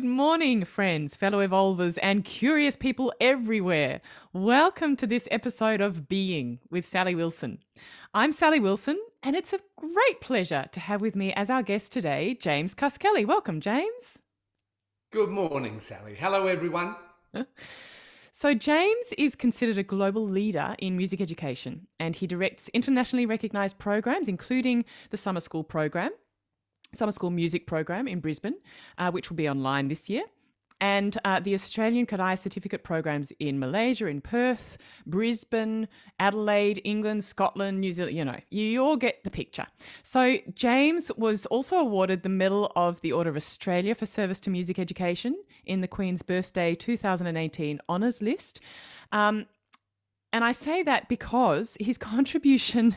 Good morning, friends, fellow evolvers, and curious people everywhere. Welcome to this episode of Being with Sally Wilson. I'm Sally Wilson, and it's a great pleasure to have with me as our guest today, James Cuskelly. Welcome, James. Good morning, Sally. Hello, everyone. So, James is considered a global leader in music education, and he directs internationally recognized programs, including the Summer School Program, Summer School Music Program in Brisbane, uh, which will be online this year, and uh, the Australian Kodály Certificate programs in Malaysia, in Perth, Brisbane, Adelaide, England, Scotland, New Zealand. You know, you all get the picture. So, James was also awarded the Medal of the Order of Australia for service to music education in the Queen's Birthday 2018 Honours List. Um, and I say that because his contribution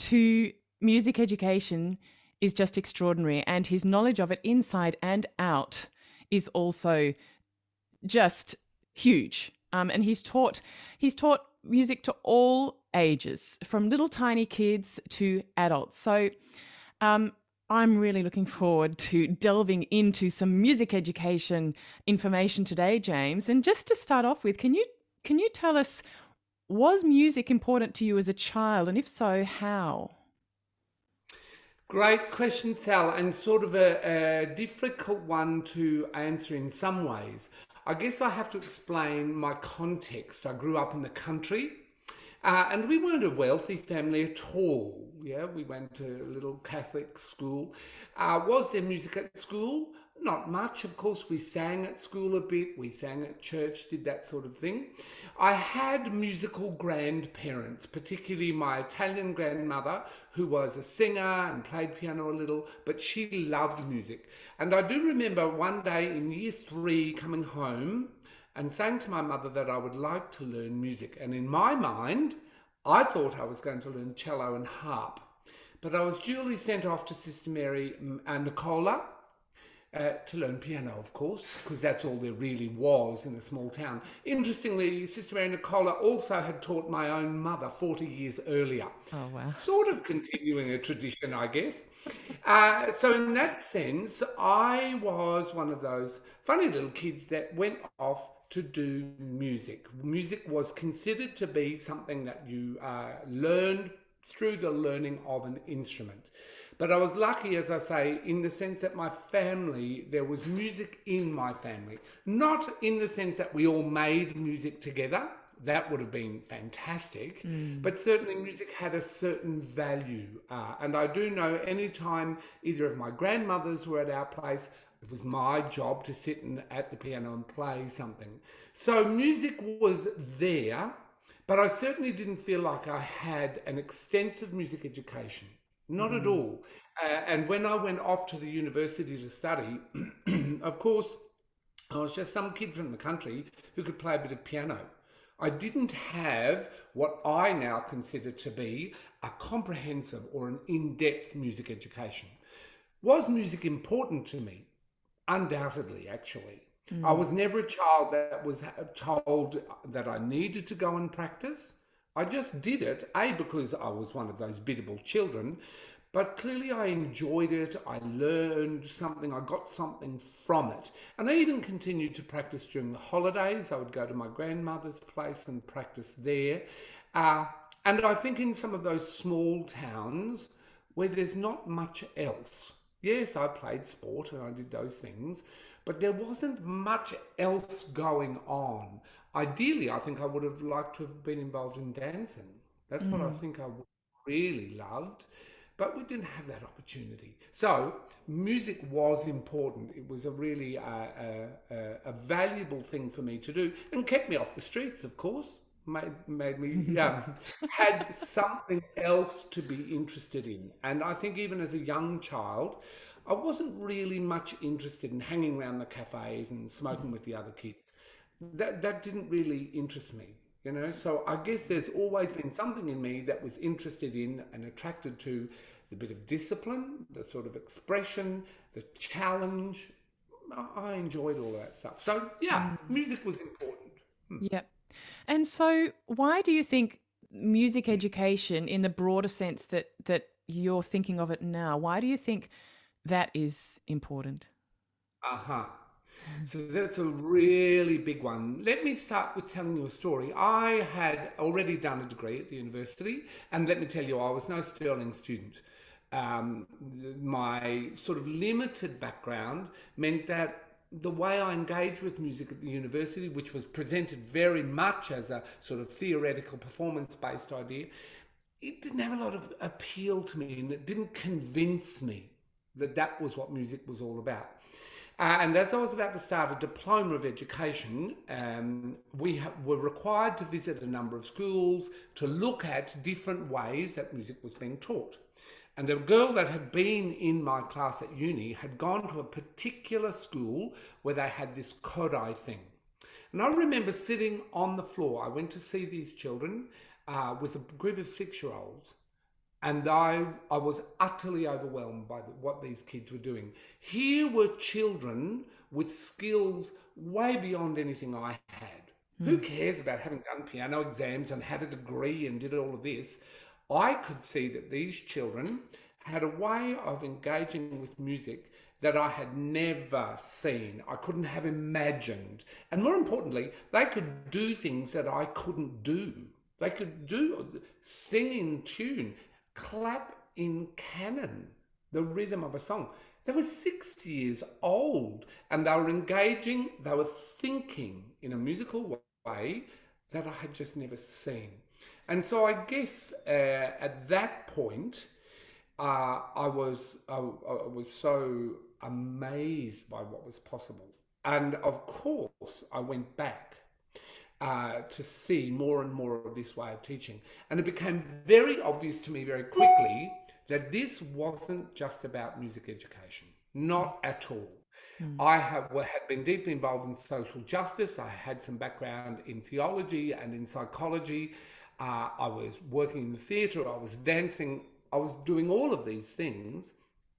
to music education is just extraordinary, and his knowledge of it inside and out is also just huge. Um, and he's taught he's taught music to all ages, from little tiny kids to adults. So um, I'm really looking forward to delving into some music education information today, James. And just to start off with, can you can you tell us was music important to you as a child, and if so, how? Great question, Sal, and sort of a, a, difficult one to answer in some ways. I guess I have to explain my context. I grew up in the country, uh, and we weren't a wealthy family at all. Yeah, we went to a little Catholic school. Uh, was there music at school? Not much, of course. We sang at school a bit, we sang at church, did that sort of thing. I had musical grandparents, particularly my Italian grandmother, who was a singer and played piano a little, but she loved music. And I do remember one day in year three coming home and saying to my mother that I would like to learn music. And in my mind, I thought I was going to learn cello and harp. But I was duly sent off to Sister Mary and mm, Nicola uh, to learn piano, of course, because that's all there really was in a small town. Interestingly, Sister Mary Nicola also had taught my own mother 40 years earlier. Oh, wow. Sort of continuing a tradition, I guess. Uh, so, in that sense, I was one of those funny little kids that went off to do music. Music was considered to be something that you uh, learned through the learning of an instrument. But I was lucky, as I say, in the sense that my family, there was music in my family. Not in the sense that we all made music together, that would have been fantastic. Mm. But certainly, music had a certain value. Uh, and I do know any time either of my grandmothers were at our place, it was my job to sit in, at the piano and play something. So, music was there, but I certainly didn't feel like I had an extensive music education. Not mm. at all. Uh, and when I went off to the university to study, of course, I was just some kid from the country who could play a bit of piano. I didn't have what I now consider to be a comprehensive or an in depth music education. Was music important to me? Undoubtedly, actually. Mm. I was never a child that was told that I needed to go and practice. I just did it, A, because I was one of those biddable children, but clearly I enjoyed it. I learned something. I got something from it. And I even continued to practice during the holidays. I would go to my grandmother's place and practice there. Uh, and I think in some of those small towns where there's not much else, yes, I played sport and I did those things, but there wasn't much else going on. Ideally, I think I would have liked to have been involved in dancing. That's mm. what I mm. think I really loved, but we didn't have that opportunity. So, music was important. It was a really uh, uh, uh, a valuable thing for me to do and kept me off the streets, of course. Made, made me um, had something else to be interested in. And I think even as a young child, I wasn't really much interested in hanging around the cafes and smoking with the other kids that that didn't really interest me you know? So i guess there's always been something in me that was interested in and attracted to the bit of discipline the sort of expression the challenge. I enjoyed all that stuff. So yeah mm. music was important. Hmm. yep and so why do you think music education in the broader sense that that you're thinking of it now why do you think that is important? Uh-huh So that's a really big one. Let me start with telling you a story. I had already done a degree at the university, and let me tell you, I was no sterling student. Um, my sort of limited background meant that the way I engaged with music at the university, which was presented very much as a sort of theoretical performance based idea, it didn't have a lot of appeal to me and it didn't convince me that that was what music was all about. Uh, and as I was about to start a diploma of education, um, we ha- were required to visit a number of schools to look at different ways that music was being taught. And a girl that had been in my class at uni had gone to a particular school where they had this Kodály thing. And I remember sitting on the floor. I went to see these children uh, with a group of six year olds. And I, I was utterly overwhelmed by the, what these kids were doing. Here were children with skills way beyond anything I had. Mm. Who cares about having done piano exams and had a degree and did all of this? I could see that these children had a way of engaging with music that I had never seen. I couldn't have imagined. And more importantly, they could do things that I couldn't do. They could do sing in tune, clap in canon, the rhythm of a song. They were six years old and they were engaging, they were thinking in a musical way that I had just never seen. And so I guess uh, at that point, uh, I was I, I, was so amazed by what was possible, and of course I went back uh, to see more and more of this way of teaching, and it became very obvious to me very quickly that this wasn't just about music education, not at all. Mm. I have, had been deeply involved in social justice. I had some background in theology and in psychology. Uh, I was working in the theatre, I was dancing, I was doing all of these things.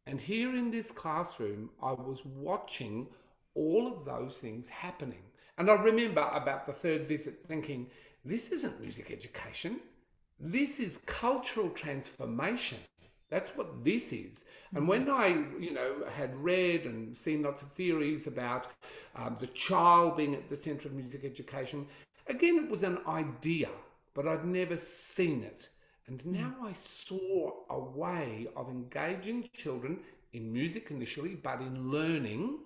And here in this classroom, I was watching all of those things happening. And I remember about the third visit thinking, this isn't music education. This is cultural transformation. That's what this is. And when I, you know, had read and seen lots of theories about um, the child being at the centre of music education, again, it was an idea but I'd never seen it. And hmm. now I saw a way of engaging children in music initially, but in learning,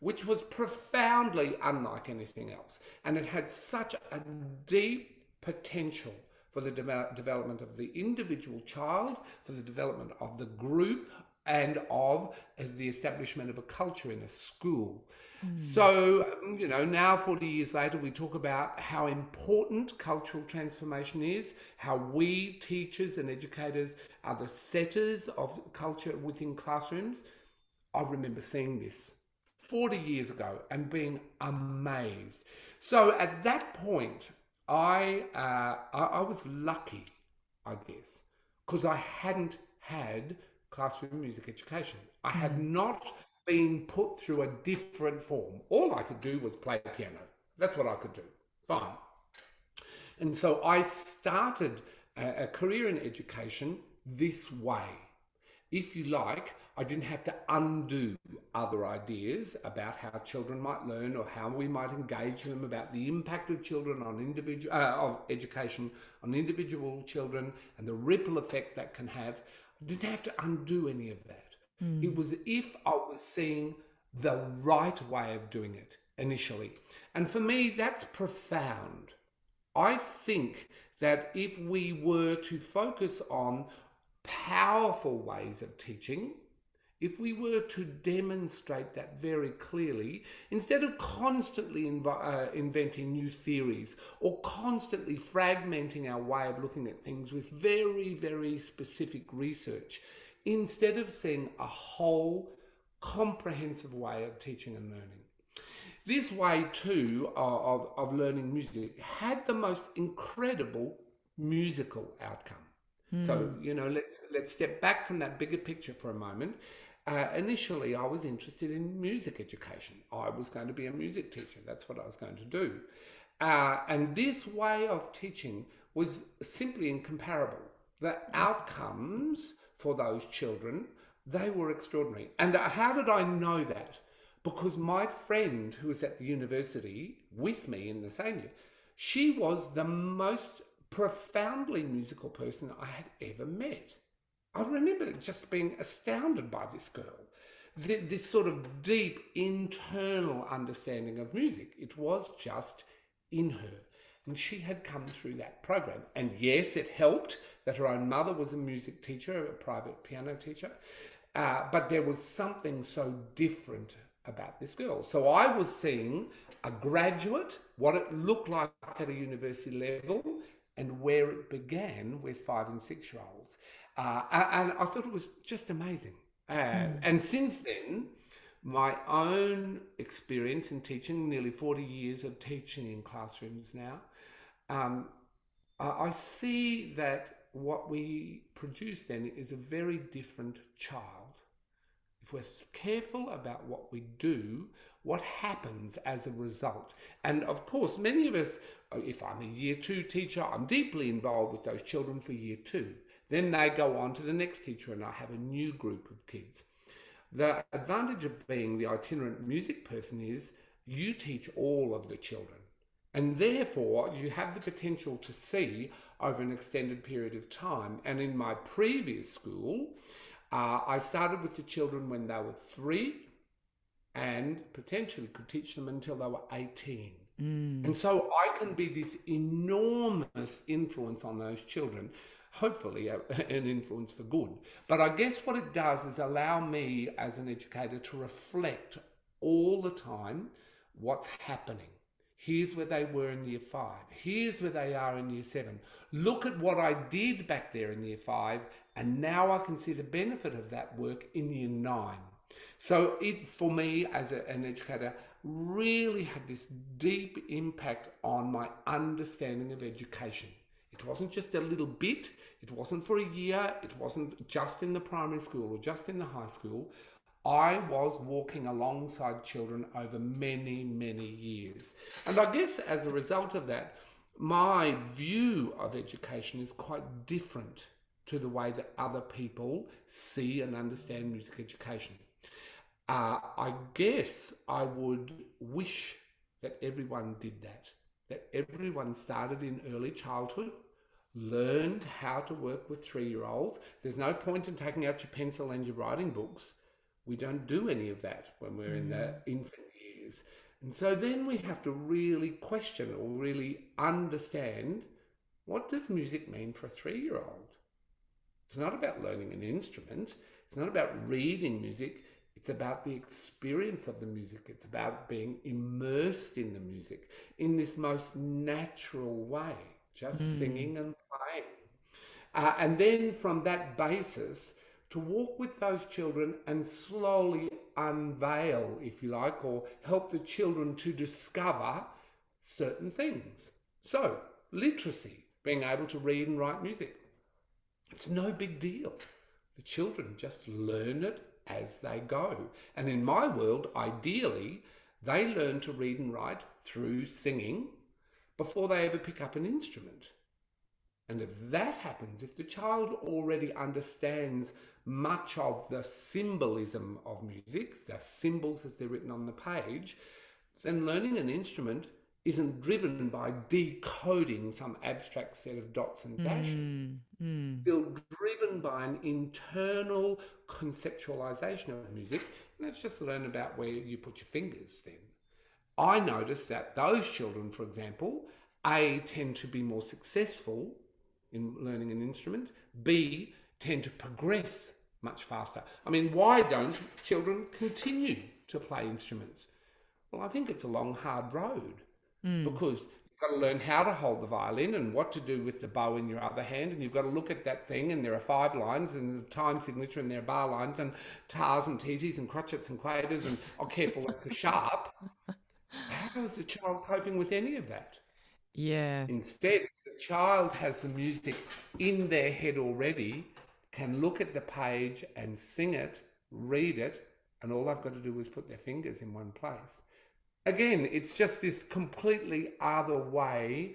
which was profoundly unlike anything else. And it had such a deep potential for the de- development of the individual child, for the development of the group, and of the establishment of a culture in a school. Mm. So, you know, now 40 years later, we talk about how important cultural transformation is, how we teachers and educators are the setters of culture within classrooms. I remember seeing this 40 years ago and being amazed. So at that point, I, uh, I, I was lucky, I guess, because I hadn't had classroom music education. I had hmm. not been put through a different form. All I could do was play piano. That's what I could do. Fine. And so I started a, a career in education this way. If you like, I didn't have to undo other ideas about how children might learn or how we might engage them about the impact of children on individual uh, of education on individual children and the ripple effect that can have I didn't have to undo any of that. Mm. It was if I was seeing the right way of doing it initially. And for me, that's profound. I think that if we were to focus on powerful ways of teaching, if we were to demonstrate that very clearly, instead of constantly uh, inventing new theories or constantly fragmenting our way of looking at things with very, very specific research, instead of seeing a whole, comprehensive way of teaching and learning. This way, too, of, of learning music had the most incredible musical outcome. Mm. So, hmm. you know, let's let's step back from that bigger picture for a moment uh, initially, I was interested in music education. I was going to be a music teacher. That's what I was going to do. Uh, and this way of teaching was simply incomparable. The outcomes for those children, they were extraordinary. And uh, how did I know that? because my friend who was at the university with me in the same year, she was the most profoundly musical person I had ever met. I remember just being astounded by this girl. This sort of deep internal understanding of music. It was just in her. And she had come through that program. And yes, it helped that her own mother was a music teacher, a private piano teacher. Uh, but there was something so different about this girl. So I was seeing a graduate, what it looked like at a university level, and where it began with five and six year olds. Uh, and I thought it was just amazing. Uh, mm. And since then, my own experience in teaching, nearly 40 years of teaching in classrooms now, um, I see that what we produce then is a very different child. We're careful about what we do, what happens as a result? And of course, many of us, oh, if I'm a year two teacher, I'm deeply involved with those children for year two. Then they go on to the next teacher, and I have a new group of kids. The advantage of being the itinerant music person is you teach all of the children. And therefore, you have the potential to see over an extended period of time. And in my previous school, uh, I started with the children when they were three and potentially could teach them until they were 18. Mm. And so I can be this enormous influence on those children, hopefully a, an influence for good. But I guess what it does is allow me as an educator to reflect all the time what's happening. Here's where they were in year five. Here's where they are in year seven. Look at what I did back there in year five, and now I can see the benefit of that work in year nine. So it, for me as a, an educator, really had this deep impact on my understanding of education. It wasn't just a little bit, it wasn't for a year, it wasn't just in the primary school or just in the high school. I was walking alongside children over many, many years. And I guess as a result of that, my view of education is quite different to the way that other people see and understand music education. Uh, I guess I would wish that everyone did that, that everyone started in early childhood, learned how to work with three year olds. There's no point in taking out your pencil and your writing books. We don't do any of that when we're mm. in the mm. infant years. And so then we have to really question or really understand what does music mean for a three year old? It's not about learning an instrument. It's not about reading music. It's about the experience of the music. It's about being immersed in the music in this most natural way, just mm. singing and playing. Uh, and then from that basis, to walk with those children and slowly unveil, if you like, or help the children to discover certain things. So, literacy, being able to read and write music. It's no big deal. The children just learn it as they go. And in my world, ideally, they learn to read and write through singing before they ever pick up an instrument. And if that happens, if the child already understands much of the symbolism of music, the symbols as they're written on the page, then learning an instrument isn't driven by decoding some abstract set of dots and dashes. Mm, mm. Driven by an internal conceptualization of music. Let's just learn about where you put your fingers then. I notice that those children, for example, A, tend to be more successful in learning an instrument, B, tend to progress much faster. I mean, why don't children continue to play instruments? Well, I think it's a long, hard road mm. because you've got to learn how to hold the violin and what to do with the bow in your other hand. And you've got to look at that thing, and there are five lines, and there's a time signature, and there are bar lines, and tars and titis, and crotchets and quavers, and oh, careful, that's a sharp. How is the child coping with any of that? Yeah. Instead, the child has the music in their head already, can look at the page and sing it, read it, and all they've got to do is put their fingers in one place again, it's just this completely other way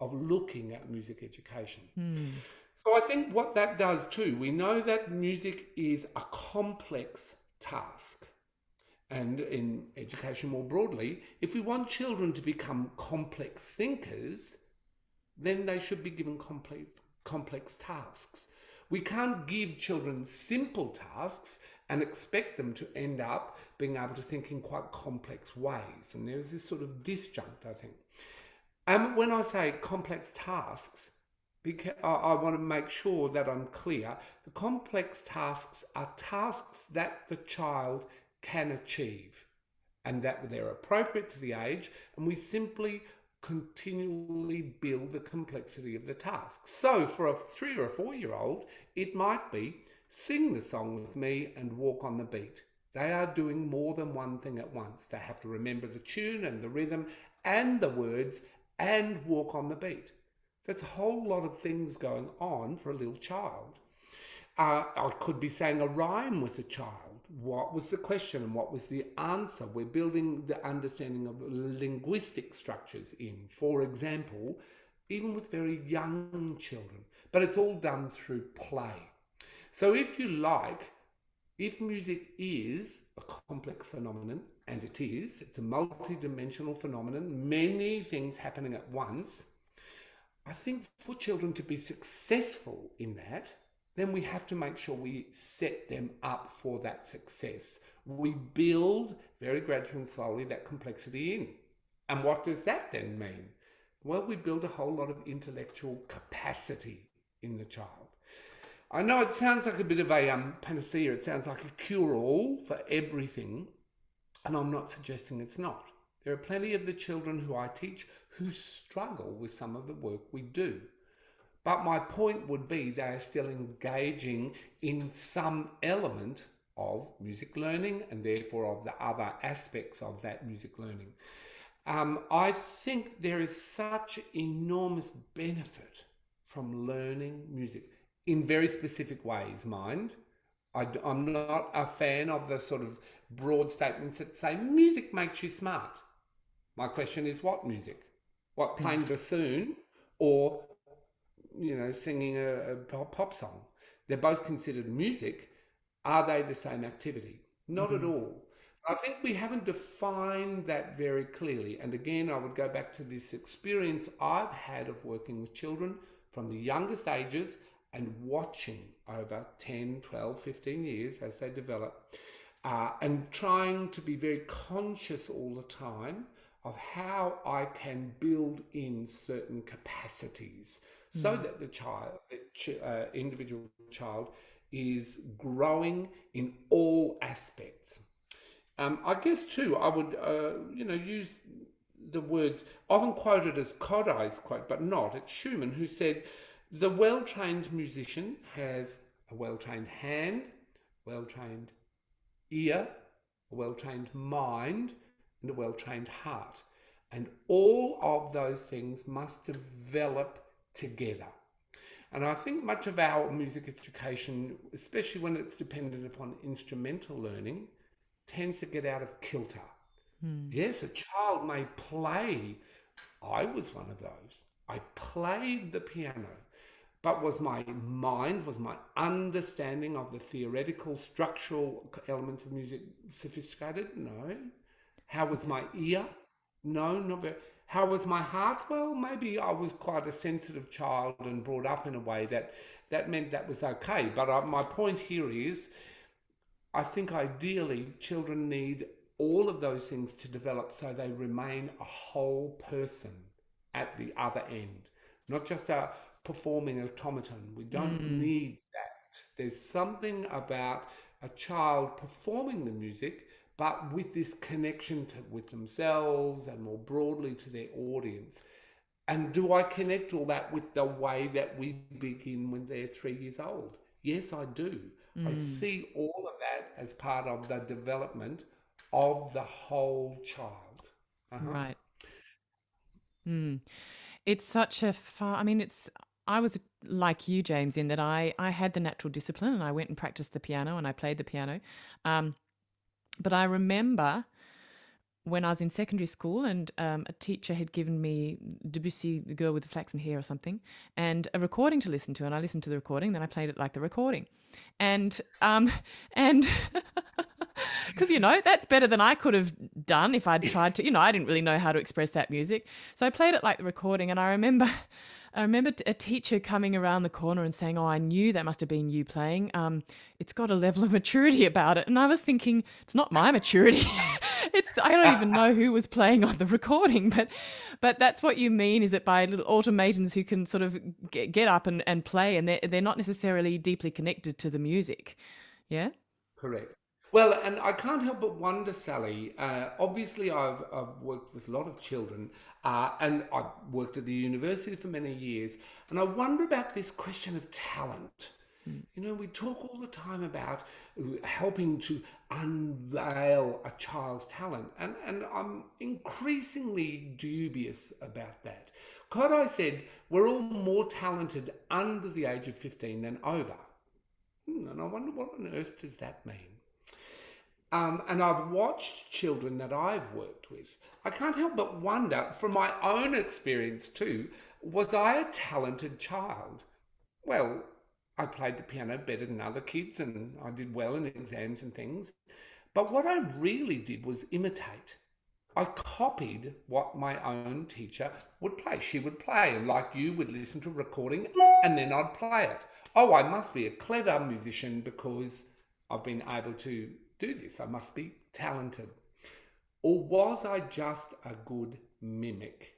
of looking at music education. Mm. So I think what that does too, we know that music is a complex task. and in education more broadly, if we want children to become complex thinkers, then they should be given complex, complex tasks. We can't give children simple tasks and expect them to end up being able to think in quite complex ways. And there's this sort of disjunct, I think. And when I say complex tasks, because I want to make sure that I'm clear. The complex tasks are tasks that the child can achieve and that they're appropriate to the age, and we simply continually build the complexity of the task. So, for a three or a four year old, it might be sing the song with me and walk on the beat. They are doing more than one thing at once. They have to remember the tune and the rhythm and the words and walk on the beat. There's a whole lot of things going on for a little child. Uh, I could be saying a rhyme with a child. What was the question and what was the answer? We're building the understanding of linguistic structures in, for example, even with very young children. But it's all done through play. So, if you like, if music is a complex phenomenon, and it is, it's a multi-dimensional phenomenon, many things happening at once, I think for children to be successful in that, then we have to make sure we set them up for that success. We build very gradually and slowly that complexity in. And what does that then mean? Well, we build a whole lot of intellectual capacity in the child. I know it sounds like a bit of a um, panacea, it sounds like a cure all for everything, and I'm not suggesting it's not. There are plenty of the children who I teach who struggle with some of the work we do. But my point would be they are still engaging in some element of music learning and therefore of the other aspects of that music learning. Um, I think there is such enormous benefit from learning music in very specific ways, mind. I, am not a fan of the sort of broad statements that say music makes you smart. My question is what music? What playing bassoon or you know singing a, a pop song? They're both considered music. Are they the same activity? Not mm-hmm. at all. I think we haven't defined that very clearly. And again, I would go back to this experience I've had of working with children from the youngest ages and watching over 10, 12, 15 years as they develop, uh, and trying to be very conscious all the time of how I can build in certain capacities. So hmm. that the child, the uh, individual child, is growing in all aspects. Um, I guess too, I would, uh, you know, use the words often quoted as Kodály's quote, but not. It's Schumann who said, "The well-trained musician has a well-trained hand, well-trained ear, a well-trained mind, and a well trained heart. And all of those things must develop together. And I think much of our music education, especially when it's dependent upon instrumental learning, tends to get out of kilter. Hmm. Yes, a child may play. I was one of those. I played the piano, but was my mind, was my understanding of the theoretical, structural elements of music sophisticated? No. How was my ear? No, not very. How was my heart? Well, maybe I was quite a sensitive child and brought up in a way that that meant that was okay. But uh, my point here is, I think ideally children need all of those things to develop so they remain a whole person at the other end, not just a performing automaton. We don't mm. need that. There's something about a child performing the music but with this connection to, with themselves and more broadly to their audience. And do I connect all that with the way that we begin when they're three years old? Yes, I do. Mm. I see all of that as part of the development of the whole child. Uh-huh. Right. Mm. It's such a far, I mean, it's, I was like you, James, in that I, I had the natural discipline and I went and practiced the piano and I played the piano. Um, but I remember when I was in secondary school and um, a teacher had given me Debussy, The Girl with the Flaxen Hair or something, and a recording to listen to. And I listened to the recording, then I played it like the recording. And, um, and, because you know that's better than I could have done if I'd tried to. You know, I didn't really know how to express that music, so I played it like the recording, and I remember. I remember a teacher coming around the corner and saying, "Oh, I knew that must have been you playing. Um, it's got a level of maturity about it." And I was thinking, "It's not my maturity. it's I don't even know who was playing on the recording." But, but that's what you mean, is it by little automatons who can sort of get, get up and, and play, and they're they're not necessarily deeply connected to the music. Yeah. Correct. Well, and I can't help but wonder, Sally. Uh, obviously, I've, I've worked with a lot of children, uh, and I've worked at the university for many years, and I wonder about this question of talent. Mm. You know, we talk all the time about helping to unveil a child's talent, and, and I'm increasingly dubious about that. Kodály said we're all more talented under the age of 15 than over. Hmm, and I wonder what on earth does that mean? Um, and I've watched children that I've worked with. I can't help but wonder, from my own experience too, was I a talented child? Well, I played the piano better than other kids and I did well in exams and things. But what I really did was imitate. I copied what my own teacher would play. She would play, and like you would listen to a recording and then I'd play it. Oh, I must be a clever musician because I've been able to do this. I must be talented. Or was I just a good mimic?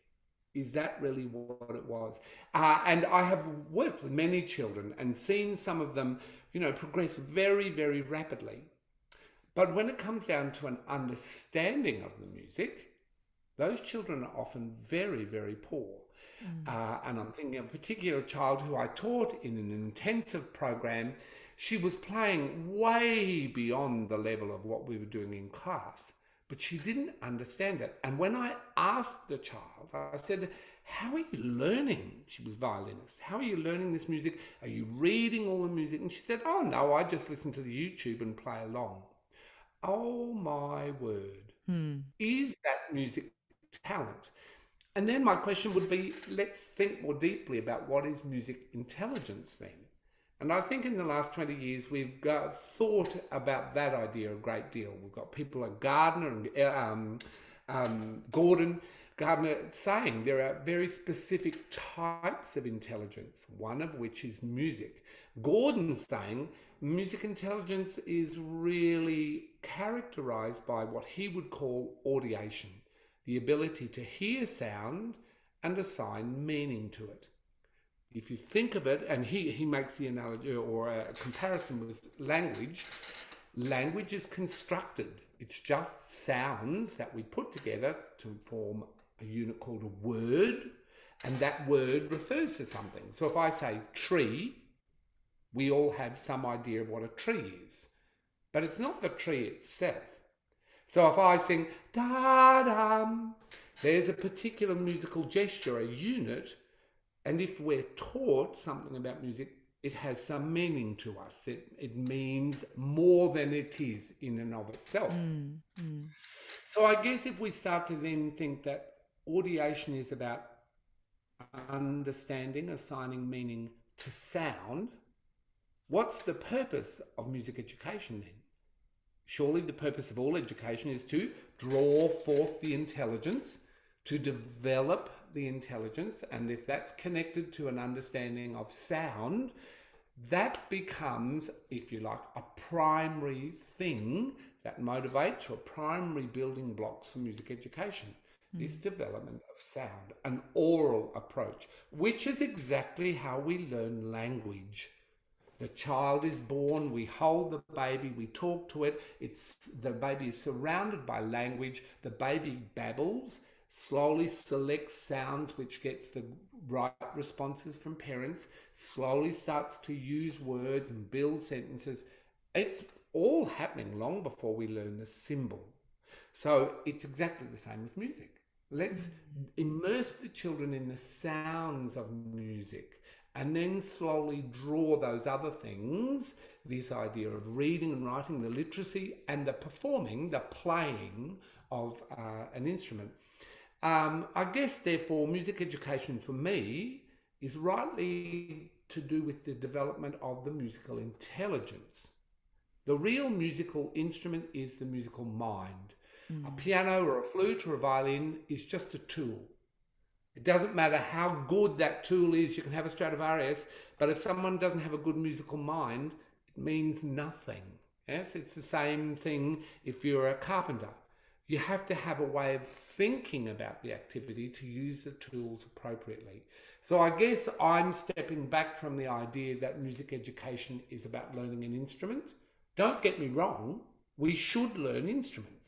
Is that really what it was? Uh, and I have worked with many children and seen some of them, you know, progress very, very rapidly. But when it comes down to an understanding of the music, those children are often very, very poor. Mm. Uh, and I'm thinking of a particular child who I taught in an intensive program she was playing way beyond the level of what we were doing in class, but she didn't understand it. And when I asked the child, I said, How are you learning? She was violinist. How are you learning this music? Are you reading all the music? And she said, Oh, no, I just listen to the YouTube and play along. Oh, my word. Hmm. Is that music talent? And then my question would be let's think more deeply about what is music intelligence then? And I think in the last 20 years, we've got, thought about that idea a great deal. We've got people like Gardner and um, um, Gordon Gardner saying there are very specific types of intelligence, one of which is music. Gordon saying music intelligence is really characterized by what he would call audiation, the ability to hear sound and assign meaning to it if you think of it, and he, he makes the analogy or a comparison with language, language is constructed. It's just sounds that we put together to form a unit called a word, and that word refers to something. So if I say tree, we all have some idea of what a tree is, but it's not the tree itself. So if I sing da dum, there's a particular musical gesture, a unit and if we're taught something about music, it has some meaning to us. It, it means more than it is in and of itself. Mm, mm. So I guess if we start to then think that audiation is about understanding, assigning meaning to sound, what's the purpose of music education then? Surely the purpose of all education is to draw forth the intelligence, to develop the intelligence, and if that's connected to an understanding of sound, that becomes, if you like, a primary thing that motivates or primary building blocks for music education. Mm. This development of sound, an oral approach, which is exactly how we learn language. The child is born, we hold the baby, we talk to it. It's the baby is surrounded by language. The baby babbles slowly selects sounds which gets the right responses from parents, slowly starts to use words and build sentences. It's all happening long before we learn the symbol. So it's exactly the same as music. Let's mm. immerse the children in the sounds of music and then slowly draw those other things this idea of reading and writing, the literacy, and the performing, the playing of uh, an instrument um, I guess, therefore, music education for me is rightly to do with the development of the musical intelligence. The real musical instrument is the musical mind. Mm. A piano or a flute or a violin is just a tool. It doesn't matter how good that tool is, you can have a Stradivarius, but if someone doesn't have a good musical mind, it means nothing. Yes, it's the same thing if you're a carpenter. You have to have a way of thinking about the activity to use the tools appropriately. So I guess I'm stepping back from the idea that music education is about learning an instrument. Don't get me wrong, we should learn instruments.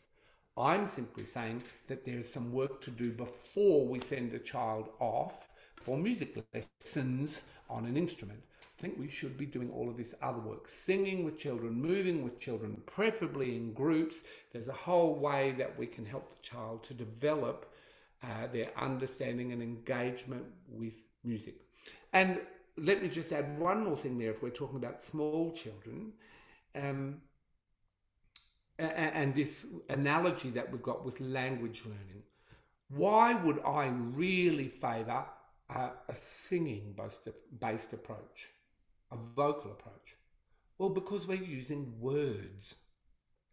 I'm simply saying that there is some work to do before we send a child off for music lessons on an instrument. I think we should be doing all of this other work, singing with children, moving with children, preferably in groups. There's a whole way that we can help the child to develop uh, their understanding and engagement with music. And let me just add one more thing there if we're talking about small children. Um, and this analogy that we've got with language learning. Why would I really favour a, a singing based approach, a vocal approach? Well, because we're using words,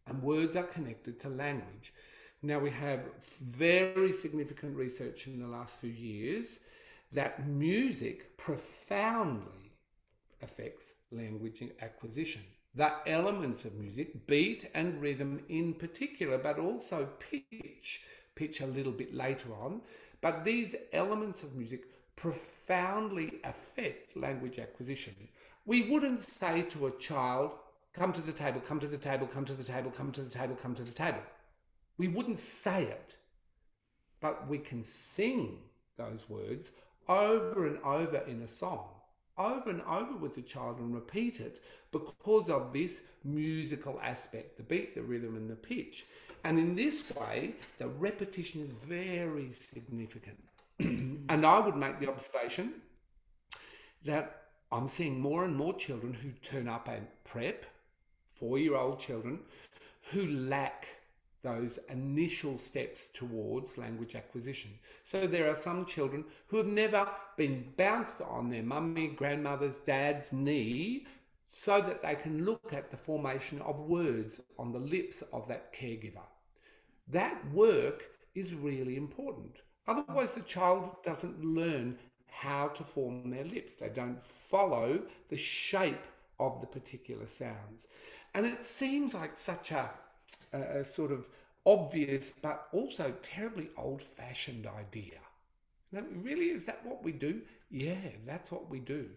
and words are connected to language. Now, we have very significant research in the last few years that music profoundly affects language acquisition. The elements of music, beat and rhythm in particular, but also pitch, pitch a little bit later on. But these elements of music profoundly affect language acquisition. We wouldn't say to a child, come to the table, come to the table, come to the table, come to the table, come to the table. We wouldn't say it, but we can sing those words over and over in a song, over and over with the child and repeat it because of this musical aspect the beat, the rhythm, and the pitch. And in this way, the repetition is very significant. and I would make the observation that I'm seeing more and more children who turn up at prep, four year old children, who lack those initial steps towards language acquisition. So there are some children who have never been bounced on their mummy, grandmother's, dad's knee so that they can look at the formation of words on the lips of that caregiver. That work is really important. Otherwise, the child doesn't learn how to form their lips. They don't follow the shape of the particular sounds. And it seems like such a a, sort of obvious but also terribly old fashioned idea. Now, really, is that what we do? Yeah, that's what we do.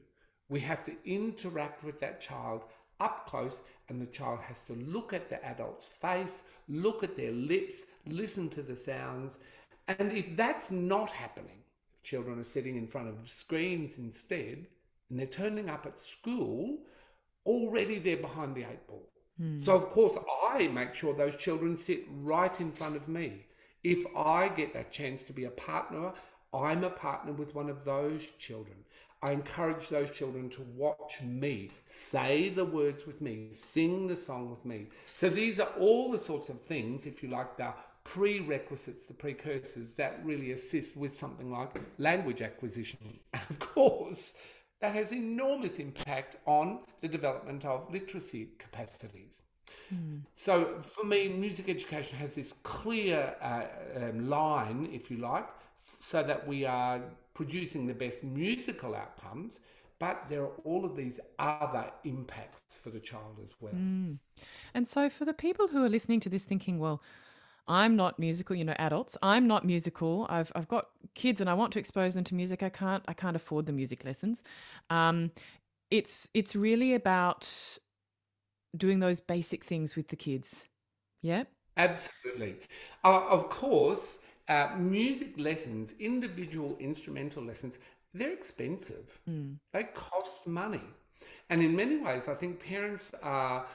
We have to interact with that child up close, and the child has to look at the adult's face, look at their lips, listen to the sounds. And if that's not happening, children are sitting in front of screens instead, and they're turning up at school, already they're behind the eight ball. Hmm. So, of course, I make sure those children sit right in front of me. If I get that chance to be a partner, I'm a partner with one of those children. I encourage those children to watch me, say the words with me, sing the song with me. So these are all the sorts of things, if you like, the prerequisites, the precursors that really assist with something like language acquisition. And of course, that has enormous impact on the development of literacy capacities. Mm. So, for me, music education has this clear uh, um, line, if you like, so that we are producing the best musical outcomes, but there are all of these other impacts for the child as well. Mm. And so, for the people who are listening to this thinking, well, I'm not musical, you know, adults. I'm not musical. I've I've got kids and I want to expose them to music. I can't I can't afford the music lessons. Um, it's it's really about doing those basic things with the kids. Yeah. Absolutely. Uh, of course, uh, music lessons, individual instrumental lessons, they're expensive. Mm. They cost money. And in many ways, I think parents are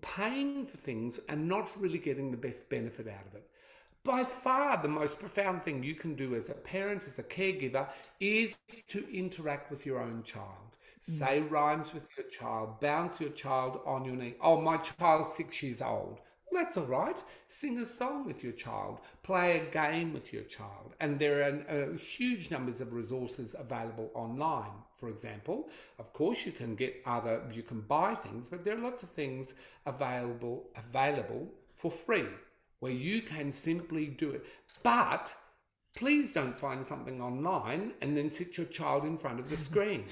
paying for things and not really getting the best benefit out of it. By far, the most profound thing you can do as a parent, as a caregiver, is to interact with your own child. Mm. Say rhymes with your child, bounce your child on your knee. Oh, my child's six years old. That's all right. Sing a song with your child, play a game with your child. And there are uh, huge numbers of resources available online. For example, of course, you can get other, you can buy things, but there are lots of things available available for free where you can simply do it. But please don't find something online and then sit your child in front of the screen.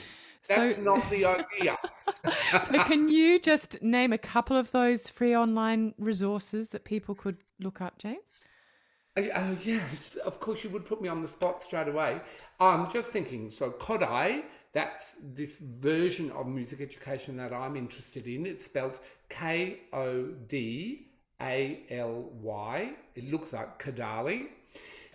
That's so, not the idea. so, can you just name a couple of those free online resources that people could look up, James? Uh, yes, of course, you would put me on the spot straight away. I'm just thinking, so Kodály, that's this version of music education that I'm interested in. It's spelled K O D A L Y. It looks like Kadali.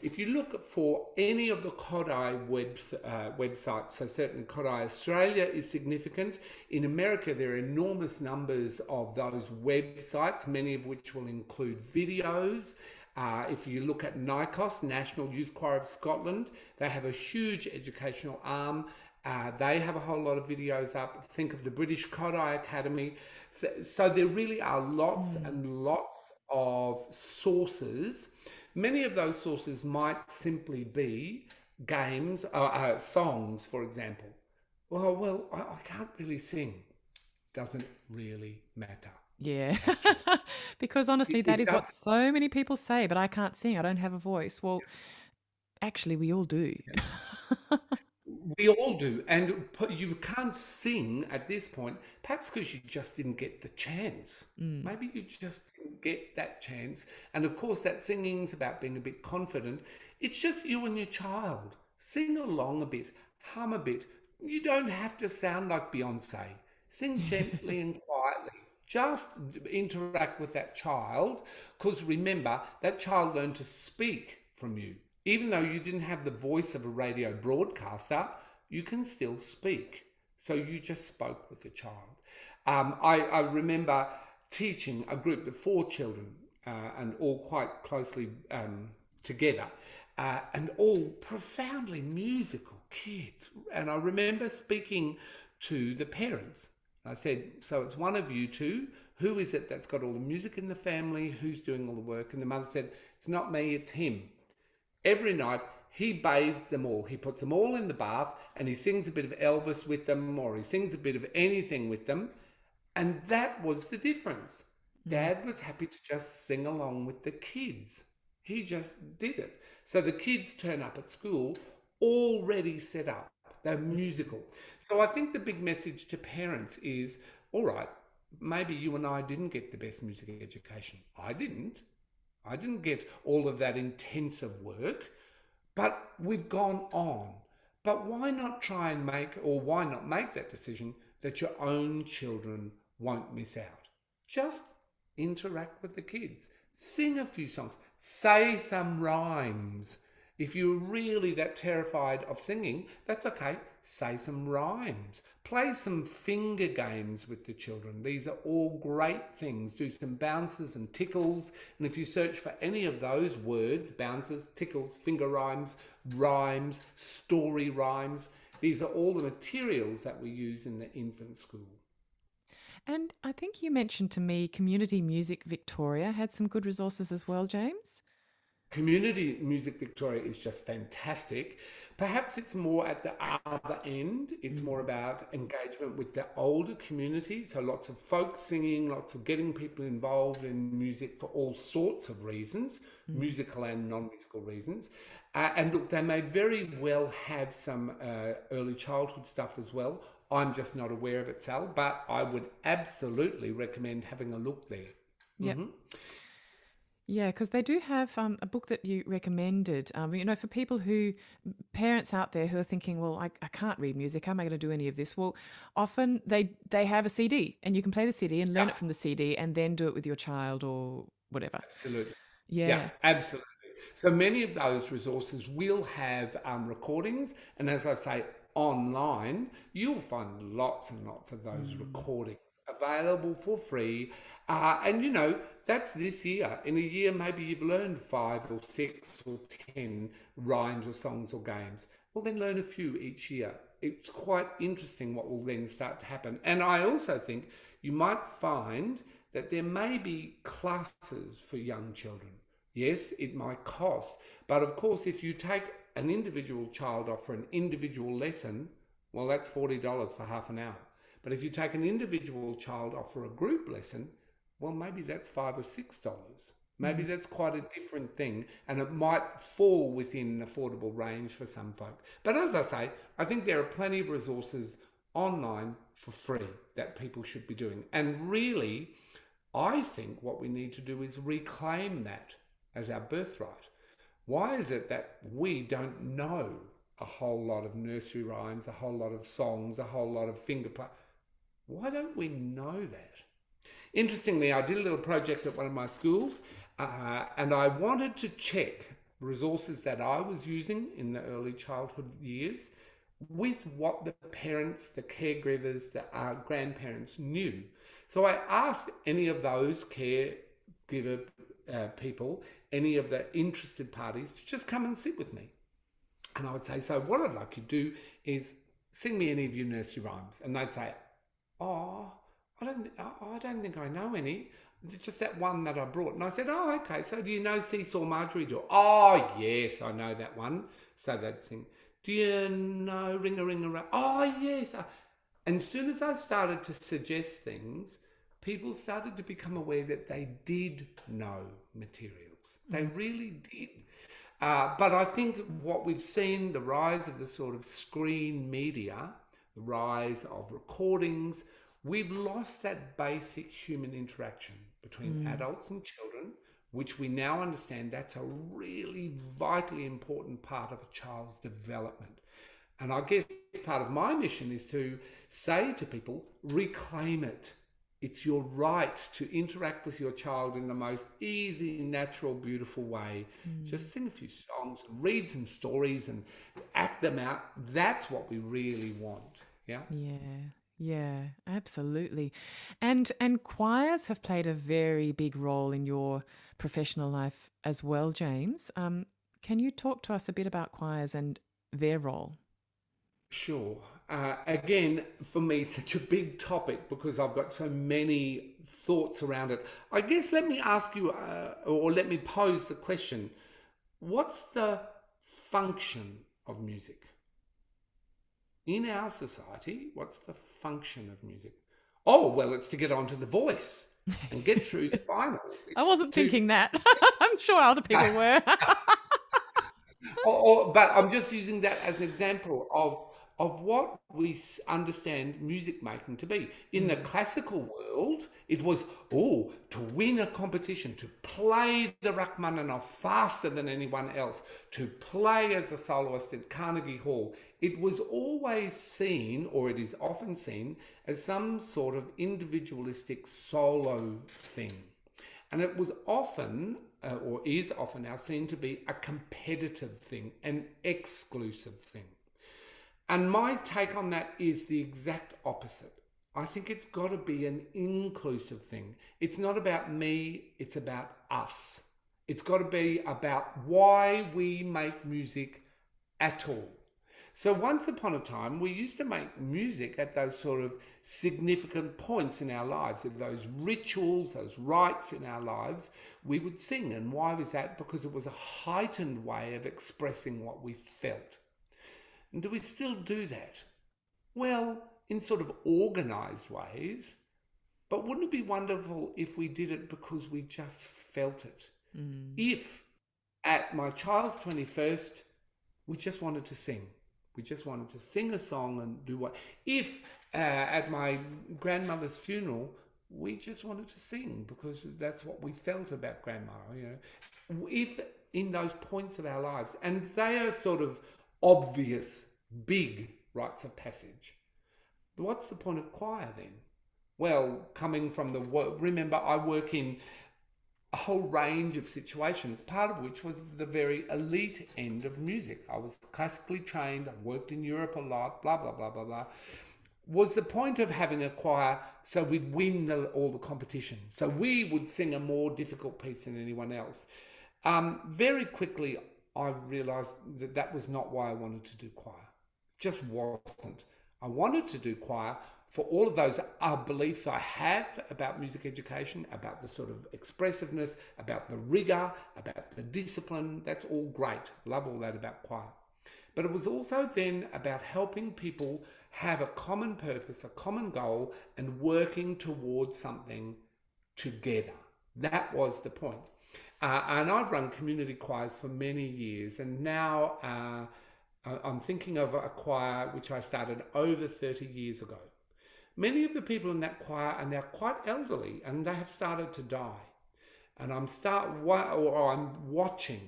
If you look for any of the Kodály webs, uh, websites, so certainly Kodály Australia is significant. In America, there are enormous numbers of those websites, many of which will include videos. Uh, if you look at NYCOS, National Youth Choir of Scotland, they have a huge educational arm. Uh, they have a whole lot of videos up. Think of the British Kodály Academy. So, so there really are lots mm. and lots of sources Many of those sources might simply be games, uh, uh, songs, for example. Well, well, I, I can't really sing. Doesn't really matter. Yeah, because honestly, that is what so many people say. But I can't sing. I don't have a voice. Well, actually, we all do. Yeah. We all do. And you can't sing at this point, perhaps because you just didn't get the chance. Mm. Maybe you just didn't get that chance. And of course, that singing's about being a bit confident. It's just you and your child. Sing along a bit, hum a bit. You don't have to sound like Beyonce. Sing gently and quietly. Just interact with that child because remember, that child learned to speak from you even though you didn't have the voice of a radio broadcaster, you can still speak. So you just spoke with the child. Um, I, I, remember teaching a group of four children uh, and all quite closely um, together uh, and all profoundly musical kids. And I remember speaking to the parents. I said, So it's one of you two. Who is it that's got all the music in the family? Who's doing all the work? And the mother said, It's not me, it's him every night he bathes them all. He puts them all in the bath and he sings a bit of Elvis with them or he sings a bit of anything with them. And that was the difference. Mm. Dad was happy to just sing along with the kids. He just did it. So the kids turn up at school already set up. They're musical. So I think the big message to parents is all right, maybe you and I didn't get the best music education. I didn't. I didn't get all of that intensive work, but we've gone on. But why not try and make, or why not make that decision that your own children won't miss out? Just interact with the kids, sing a few songs, say some rhymes. If you're really that terrified of singing, that's okay say some rhymes, play some finger games with the children. These are all great things. Do some bounces and tickles. And if you search for any of those words bounces, tickles, finger rhymes, rhymes, story rhymes these are all the materials that we use in the infant school. And I think you mentioned to me Community Music Victoria had some good resources as well, James. Community Music Victoria is just fantastic. Perhaps it's more at the other end. It's more about engagement with the older community. So lots of folk singing, lots of getting people involved in music for all sorts of reasons, mm. musical and non-musical reasons. Uh, and look, they may very well have some uh, early childhood stuff as well. I'm just not aware of it, Sal, but I would absolutely recommend having a look there. Yeah. Mm-hmm. Yeah, because they do have um, a book that you recommended. Um, you know, for people who, parents out there who are thinking, well, I, I can't read music. How am I going to do any of this? Well, often they they have a CD, and you can play the CD and learn yeah. it from the CD, and then do it with your child or whatever. Absolutely. Yeah. Yeah, absolutely. So many of those resources will have um, recordings, and as I say, online, you'll find lots and lots of those mm. recordings available for free. Uh, and you know, that's this year. In a year, maybe you've learned five or six or ten rhymes or songs or games. Well, then learn a few each year. It's quite interesting what will then start to happen. And I also think you might find that there may be classes for young children. Yes, it might cost, but of course, if you take an individual child off for an individual lesson, well, that's $40 for half an hour. But if you take an individual child off for a group lesson, well, maybe that's five or six dollars. Maybe mm. that's quite a different thing, and it might fall within an affordable range for some folk. But as I say, I think there are plenty of resources online for free that people should be doing. And really, I think what we need to do is reclaim that as our birthright. Why is it that we don't know a whole lot of nursery rhymes, a whole lot of songs, a whole lot of finger play? Why don't we know that? Interestingly, I did a little project at one of my schools uh, and I wanted to check resources that I was using in the early childhood years with what the parents, the caregivers, the uh, grandparents knew. So I asked any of those caregiver uh, people, any of the interested parties, to just come and sit with me. And I would say, So, what I'd like you to do is sing me any of your nursery rhymes. And they'd say, Oh, I don't, I don't think I know any. It's just that one that I brought. And I said, Oh, okay. So do you know Seesaw Margery Daw? Oh, yes, I know that one. So they'd sing, Do you know Ring a Ring a Ring? Oh, yes. And as soon as I started to suggest things, people started to become aware that they did know materials. They mm. really did. Uh, but I think what we've seen the rise of the sort of screen media, the rise of recordings, we've lost that basic human interaction between mm. adults and children, which we now understand that's a really vitally important part of a child's development. And I guess part of my mission is to say to people, reclaim it. It's your right to interact with your child in the most easy, natural, beautiful way. Mm. Just sing a few songs, read some stories, and act them out. That's what we really want. Yeah. Yeah. Yeah, absolutely. And and choirs have played a very big role in your professional life as well, James. Um, can you talk to us a bit about choirs and their role? Sure. Uh, again, for me, such a big topic because I've got so many thoughts around it. I guess let me ask you, uh, or let me pose the question what's the function of music? In our society, what's the function of music? Oh, well, it's to get onto the voice and get through the finals. It's I wasn't thinking that. I'm sure other people were. or, or, but I'm just using that as an example of of what we understand music making to be. In the mm. classical world, it was, oh, to win a competition, to play the Rachmaninoff faster than anyone else, to play as a soloist at Carnegie Hall. It was always seen, or it is often seen, as some sort of individualistic solo thing. And it was often, uh, or is often now, seen to be a competitive thing, an exclusive thing. And my take on that is the exact opposite. I think it's got to be an inclusive thing. It's not about me, it's about us. It's got to be about why we make music at all. So, once upon a time, we used to make music at those sort of significant points in our lives, of those rituals, those rites in our lives, we would sing. And why was that? Because it was a heightened way of expressing what we felt. And do we still do that? Well, in sort of organized ways. But wouldn't it be wonderful if we did it because we just felt it? Mm. If at my child's 21st, we just wanted to sing. We just wanted to sing a song and do what. If uh, at my grandmother's funeral, we just wanted to sing because that's what we felt about grandma, you know. If in those points of our lives, and they are sort of obvious, big rites of passage. But what's the point of choir then? Well, coming from the work, remember, I work in a whole range of situations, part of which was the very elite end of music. I was classically trained, I've worked in Europe a lot, blah, blah, blah, blah, blah. Was the point of having a choir so we'd win the, all the competitions? So we would sing a more difficult piece than anyone else. Um, very quickly, I realized that that was not why I wanted to do choir. Just wasn't. I wanted to do choir for all of those uh, beliefs I have about music education, about the sort of expressiveness, about the rigor, about the discipline. That's all great. Love all that about choir. But it was also then about helping people have a common purpose, a common goal, and working towards something together. That was the point. Uh, and I've run community choirs for many years, and now uh, I'm thinking of a choir which I started over 30 years ago. Many of the people in that choir are now quite elderly and they have started to die. And I'm start or I'm watching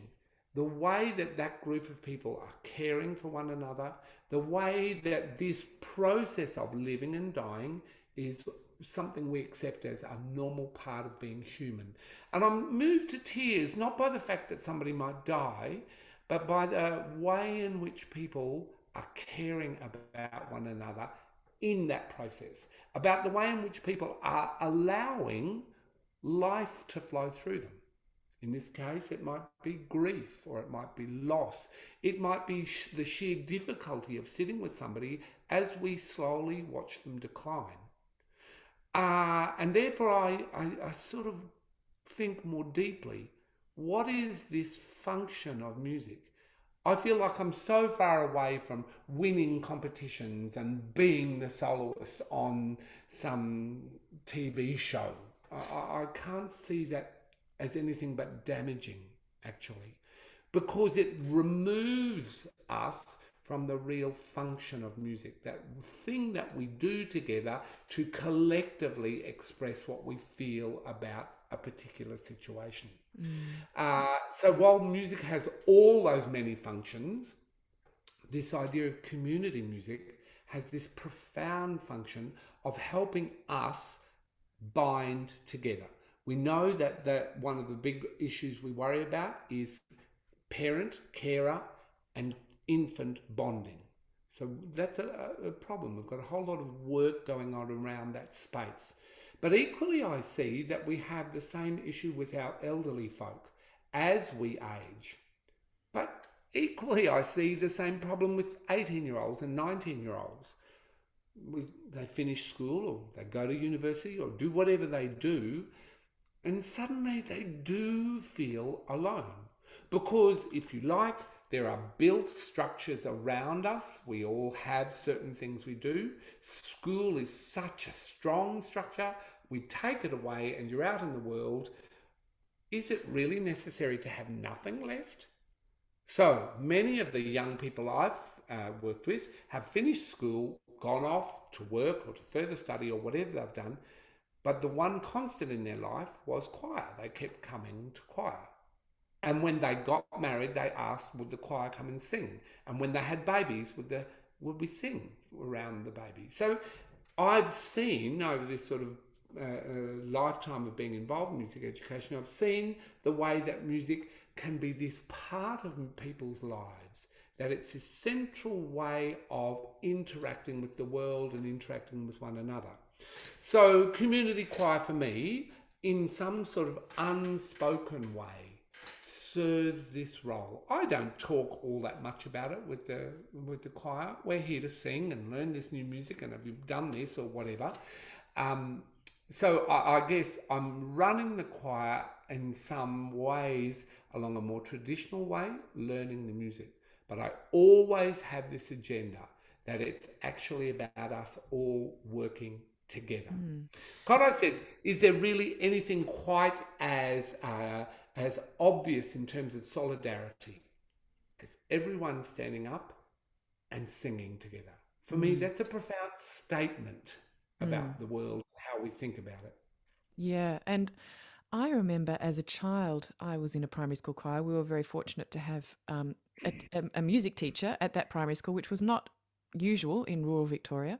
the way that that group of people are caring for one another, the way that this process of living and dying is something we accept as a normal part of being human. And I'm moved to tears not by the fact that somebody might die, but by the way in which people are caring about one another in that process, about the way in which people are allowing life to flow through them. In this case, it might be grief or it might be loss. It might be the sheer difficulty of sitting with somebody as we slowly watch them decline. Uh, and therefore, I, I, I sort of think more deeply what is this function of music? I feel like I'm so far away from winning competitions and being the soloist on some TV show. I, I can't see that as anything but damaging, actually, because it removes us from the real function of music, that thing that we do together to collectively express what we feel about a particular situation. Mm. Uh, so while music has all those many functions, this idea of community music has this profound function of helping us bind together. We know that, that one of the big issues we worry about is parent, carer, and infant bonding. So that's a, a, problem. We've got a whole lot of work going on around that space. But equally, I see that we have the same issue with our elderly folk as we age. But equally, I see the same problem with 18 year olds and 19 year olds. they finish school or they go to university or do whatever they do, and suddenly they do feel alone. Because if you like, there are built structures around us. We all have certain things we do. School is such a strong structure. We take it away and you're out in the world. Is it really necessary to have nothing left? So many of the young people I've uh, worked with have finished school, gone off to work or to further study or whatever they've done. But the one constant in their life was choir. They kept coming to choir. And when they got married, they asked, would the choir come and sing? And when they had babies, would, the, would we sing around the baby? So I've seen over this sort of uh, uh, lifetime of being involved in music education, I've seen the way that music can be this part of people's lives, that it's a central way of interacting with the world and interacting with one another. So, community choir for me, in some sort of unspoken way, serves this role. I don't talk all that much about it with the with the choir. We're here to sing and learn this new music, and have you done this or whatever? Um, so I, I guess I'm running the choir in some ways along a more traditional way, learning the music. But I always have this agenda that it's actually about us all working together. Mm. I said, is there really anything quite as uh, as obvious in terms of solidarity as everyone standing up and singing together. For mm. me, that's a profound statement about mm. the world, how we think about it. Yeah. And I remember as a child, I was in a primary school choir. We were very fortunate to have um, a, a, music teacher at that primary school, which was not usual in rural Victoria.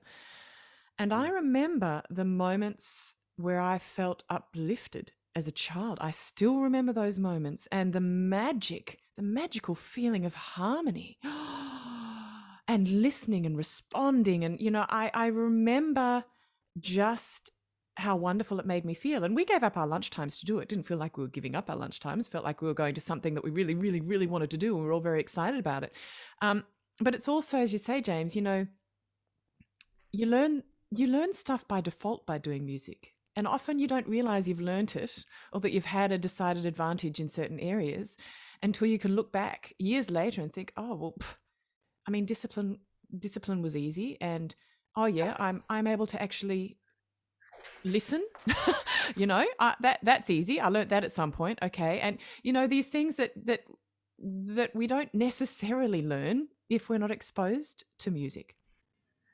And I remember the moments where I felt uplifted as a child. I still remember those moments and the magic, the magical feeling of harmony and listening and responding. And, you know, I, I remember just how wonderful it made me feel. And we gave up our lunchtimes to do it. Didn't feel like we were giving up our lunchtimes. Felt like we were going to something that we really, really, really wanted to do. And we were all very excited about it. Um, but it's also, as you say, James, you know, you learn you learn stuff by default by doing music. And often you don't realize you've learnt it or that you've had a decided advantage in certain areas until you can look back years later and think, oh, well, pff, I mean, discipline discipline was easy and oh yeah i'm i'm able to actually listen you know uh, that that's easy i learned that at some point okay and you know these things that that that we don't necessarily learn if we're not exposed to music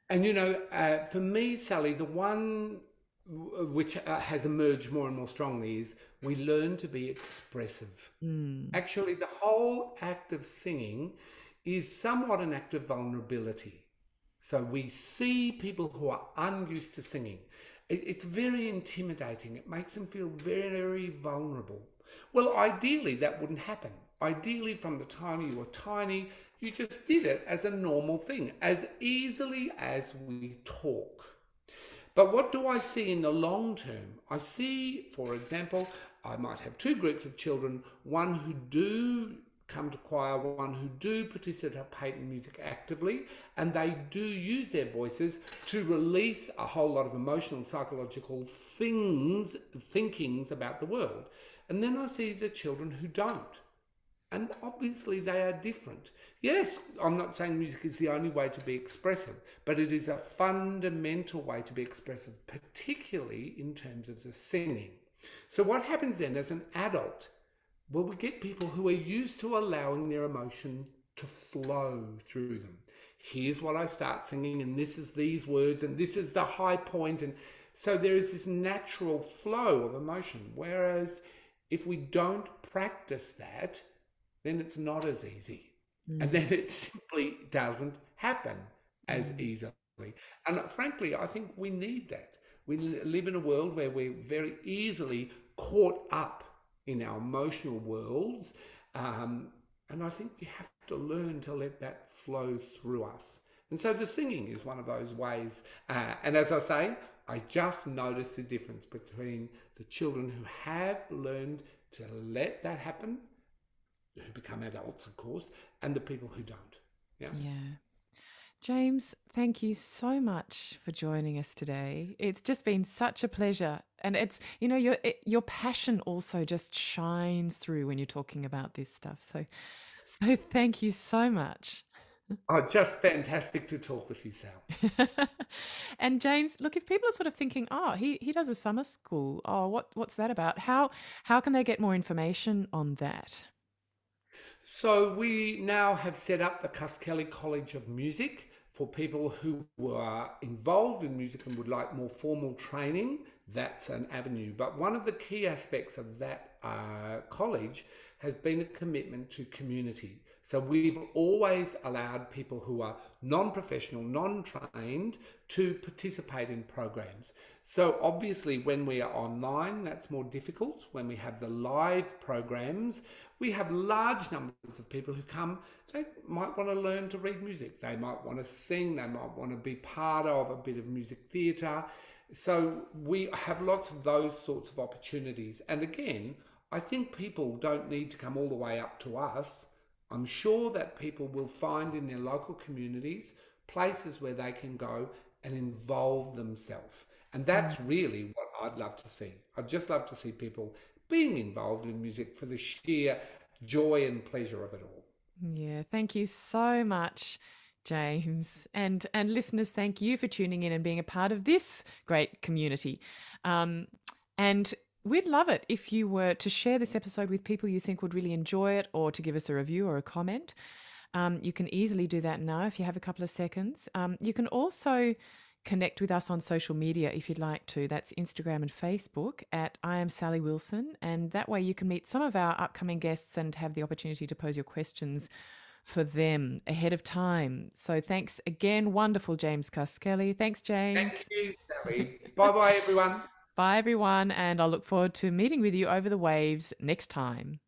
and you know uh, for me sally the one which uh, has emerged more and more strongly is we learn to be expressive mm. actually the whole act of singing is somewhat an act of vulnerability so we see people who are unused to singing it's very intimidating. It makes them feel very vulnerable. Well, ideally, that wouldn't happen. Ideally, from the time you were tiny, you just did it as a normal thing, as easily as we talk. But what do I see in the long term? I see, for example, I might have two groups of children, one who do come to choir, one who do participate in music actively, and they do use their voices to release a whole lot of emotional and psychological things, thinkings about the world. And then I see the children who don't. And obviously they are different. Yes, I'm not saying music is the only way to be expressive, but it is a fundamental way to be expressive, particularly in terms of the singing. So what happens then as an adult well, we get people who are used to allowing their emotion to flow through them. Here's what I start singing, and this is these words, and this is the high point, and so there is this natural flow of emotion. Whereas if we don't practice that, then it's not as easy, mm. and then it simply doesn't happen as mm. easily. And frankly, I think we need that. We live in a world where we're very easily caught up in our emotional worlds. Um, and I think you have to learn to let that flow through us. And so the singing is one of those ways. Uh, and as I say, I just notice the difference between the children who have learned to let that happen, who become adults, of course, and the people who don't. Yeah. Yeah. James, thank you so much for joining us today. It's just been such a pleasure. And it's, you know, your your passion also just shines through when you're talking about this stuff. So so thank you so much. Oh, just fantastic to talk with you, Sal. and James, look, if people are sort of thinking, oh, he, he does a summer school. Oh, what what's that about? How how can they get more information on that? So we now have set up the Cuskelly College of Music for people who are involved in music and would like more formal training, that's an avenue. But one of the key aspects of that uh, college has been a commitment to community. So we've always allowed people who are non-professional, non-trained to participate in programs. So obviously when we are online, that's more difficult. When we have the live programs, we have large numbers of people who come, they might want to learn to read music. They might want to sing. They might want to be part of a bit of music theatre. So we have lots of those sorts of opportunities. And again, I think people don't need to come all the way up to us I'm sure that people will find in their local communities places where they can go and involve themselves. And that's mm. really what I'd love to see. I'd just love to see people being involved in music for the sheer joy and pleasure of it all. Yeah, thank you so much. James and and listeners, thank you for tuning in and being a part of this great community. Um, and We'd love it if you were to share this episode with people you think would really enjoy it or to give us a review or a comment. Um, you can easily do that now if you have a couple of seconds. Um, you can also connect with us on social media if you'd like to. That's Instagram and Facebook at I am Sally Wilson. And that way you can meet some of our upcoming guests and have the opportunity to pose your questions for them ahead of time. So thanks again. Wonderful, James Cuskelly. Thanks, James. Thank you, Sally. bye bye, everyone. Bye, everyone, and I'll look forward to meeting with you over the waves next time.